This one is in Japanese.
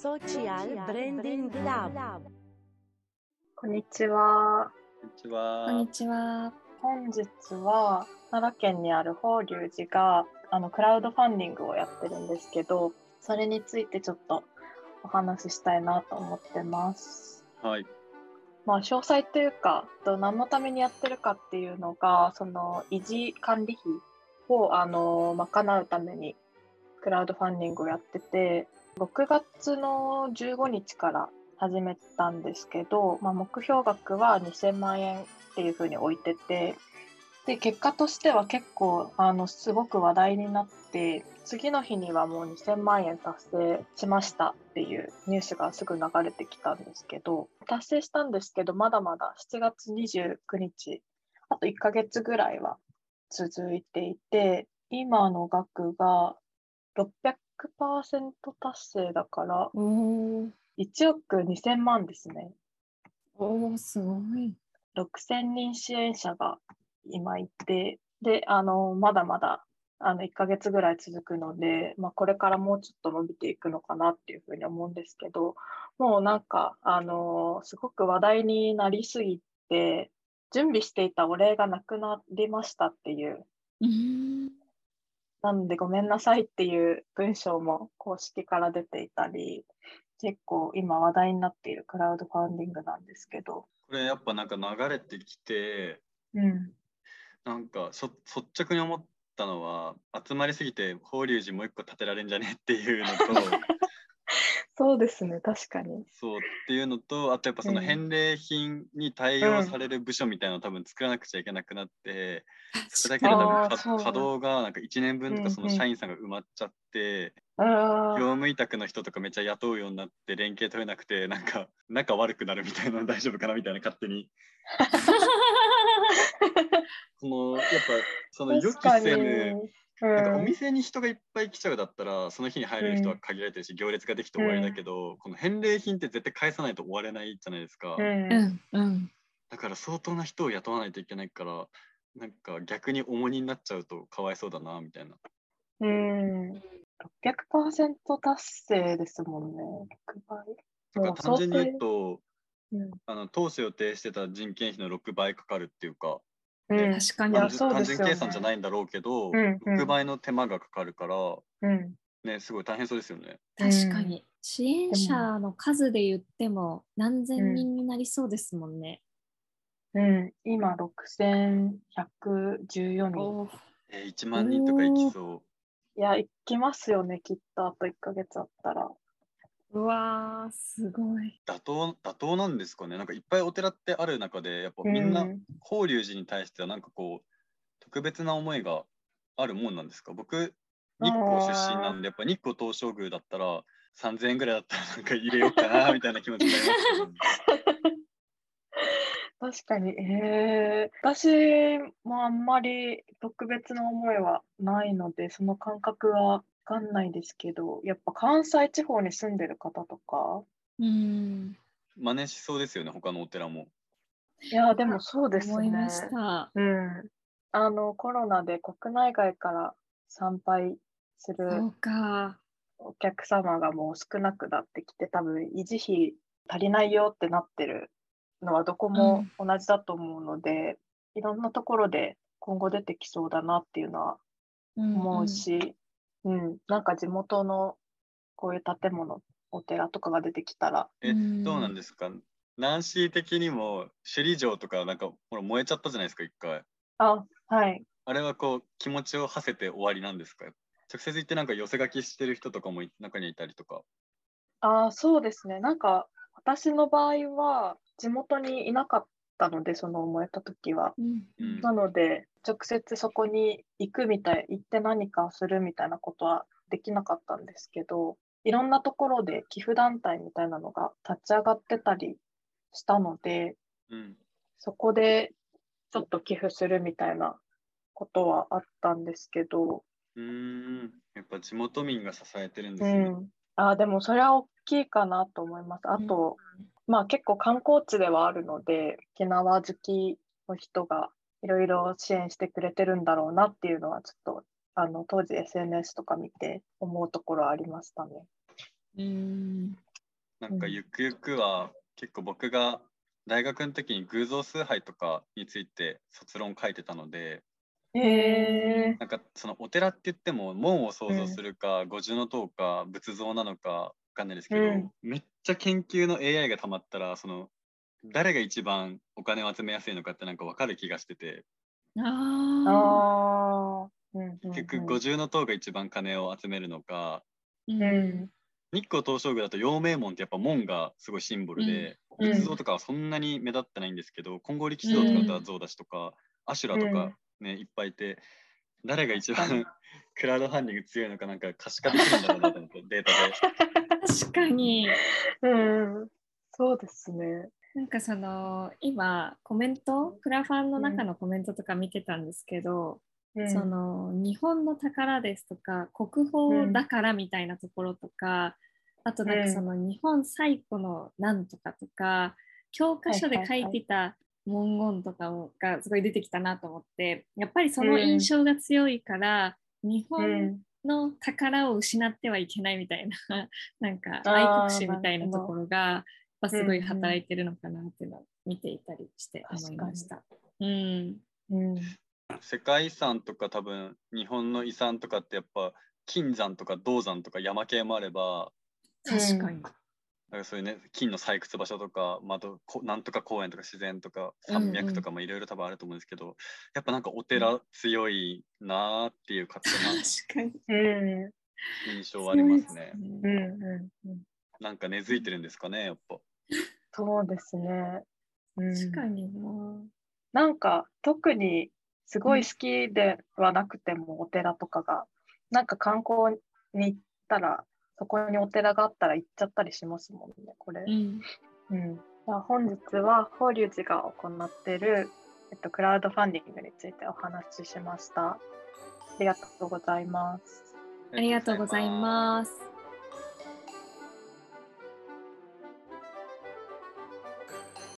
Social Branding Lab こんにちは。こんにちは。こんにちは。本日は奈良県にある法隆寺があのクラウドファンディングをやってるんですけど、それについてちょっとお話ししたいなと思ってます。はい。まあ詳細というか、と何のためにやってるかっていうのが、その維持管理費をあの賄うためにクラウドファンディングをやってて、6月の15日から始めたんですけど、まあ、目標額は2000万円っていうふうに置いてて、で結果としては結構あのすごく話題になって次の日にはもう2000万円達成しましたっていうニュースがすぐ流れてきたんですけど達成したんですけどまだまだ7月29日あと1ヶ月ぐらいは続いていて今の額が600%達成だからおお。1億2000万ですね。おお、すごい。6000人支援者が今いて、で、あの、まだまだ、あの、1ヶ月ぐらい続くので、まあ、これからもうちょっと伸びていくのかなっていうふうに思うんですけど、もうなんか、あの、すごく話題になりすぎて、準備していたお礼がなくなりましたっていう、うん。なのでごめんなさいっていう文章も公式から出ていたり、結構今話題になっているクラウドファンディングなんですけど、これやっぱなんか流れてきて、うん。なんか率直に思ったのは、集まりすぎて法隆寺もう一個建てられんじゃねっていうのと、そうですね、確かに。そうっていうのと、あとやっぱそのうん返礼品に対応される部署みたいなのを多分作らなくちゃいけなくなって、それだけで多分稼働がなんか1年分とうんうん。かその社員さんが埋まっちゃって、あ業務委託の人とかめっちゃ雇うようになって連携取れなくてなんか仲悪くなるみたいなの大丈夫かなみたいな勝手に。そのやっぱその予期。せぬうんなんかお店に人がいっぱい来ちゃうだったらその日に入れる人は限られてるし、行列ができて終わりだけど、この返礼品って絶対返さないと終われないじゃないですか、うんうん。うん。だから相当な人を雇わないといけないからなんか逆に重荷になっちゃうとかわいそうだなみたいなうん。600%達成ですもんね。6倍。だから単純に言うとうんあの当初予定してた人件費の6倍かかるっていうかうん確かに単純単そうですよね純計算じゃないんだろうけど、うんうん6倍の手間がかかるから、うん。ね、すごい大変そうですよね。確かに。支援者の数で言っても何千人になりそうですもんね。うん。今、6114人。えー1万人とかいきそいや、行きますよね、きっと。あと1ヶ月あったら。うわー、すごい。う。妥当、妥当なんですかね。なんかいっぱいお寺ってある中で、やっぱみんなうん法隆寺に対してはなんかこう、特別な思いがあるもんなんですか？僕、日光出身なんで、やっぱ日光東照宮だったら、3000円ぐらいだったらなんか入れようかなみたいな気持ちになりますけど、確かに、えー、私もあんまり特別な思いはないので、その感覚はわかんないですけど、やっぱ関西地方に住んでる方とか、うん。真似しそうですよね、他のお寺も。いや、でもそうですね。思いました。うん。あの、コロナで国内外から参拝するそうか。お客様がもう少なくなってきて、多分維持費足りないよってなってるのはどこも同じだと思うので、いろんなところで今後出てきそうだなっていうのは思うし、うん、なんか地元のこういう建物、お寺とかが出てきたら、え、うんどうなんですか？ナンシー的にも首里城とかなんかほら燃えちゃったじゃないですか、一回。あ、はい。あれはこう気持ちを馳せて終わりなんですか？直接言ってなんか寄せ書きしてる人とかもい中にいたりとか。あ、そうですね。なんか私の場合は地元にいなかったので、その燃えた時は。うん。うんなので、直接そこに行くみたい、行って何かするみたいなことはできなかったんですけど、いろんなところで寄付団体みたいなのが立ち上がってたりしたので、うんそこでちょっと寄付するみたいなことはあったんですけど、うーん、やっぱ地元民が支えてるんでうすね。ん。あ、でもそれは大きいかなと思います。あと、まあ結構観光地ではあるので、沖縄好きの人がいろいろ支援してくれてるんだろうなっていうのはちょっとあの当時 SNS とか見て思うところはありましたね。うん。なんかゆくゆくは結構僕が大学の時に偶像崇拝とかについて卒論書いてたのでへえなんかそのお寺って言っても門を想像するか、五重塔か仏像なのかわかんないですけど、うん。めっちゃ研究の AI がたまったらその誰が一番お金を集めやすいのかってなんか分かる気がしてて。あ結局五重塔が一番金を集めるのかーううん。ん日光東照宮だと陽明門ってやっぱ門がすごいシンボルで、うん。仏像とかはそんなに目立ってないんですけど、金剛力士像とかだったら象だしとか、アシュラとかね、いっぱいいて誰が一番 クラウドファンディング強いのかなんか可視化できるんだろうなと思ってデータで。確かにうん。そうですね。なんかその今コメントクラファンの中のコメントとか見てたんですけど、うんその日本の宝ですとか国宝だからみたいなところとか、あとなんかその日本最古のなんとかとか、教科書で書いてた文言とかもがすごい出てきたなと思ってやっぱりその印象が強いから、日う本ん。の宝を失ってはいけないみたいな なんか愛国心みたいなところがやっぱすごい働いてるのかなっていうのを見ていたりして思いました。うん、うん。世界遺産とか多分日本の遺産とかってやっぱ金山とか銅山とか山系もあれば確かに。なんかそういうね金の採掘場所とか、まあ、あとこなんとか公園とか自然とかうんうん山脈とかもいろいろ多分あると思うんですけど、やっぱなんかお寺強いなーっていう勝手な確かに。うん。印象はありますね。うん。ねうん。うん。なんか根付いてるんですかねやっぱ。そうですね。うん確かにな。なんか特にすごい好きではなくても、お寺とかがなんか観光に行ったらそこにお寺があったら行っちゃったりしますもんねこれ。うん。うん、じゃあ本日は法隆寺が行っている、えっと、クラウドファンディングについてお話ししました。ありがとうございます。ありがとうございます。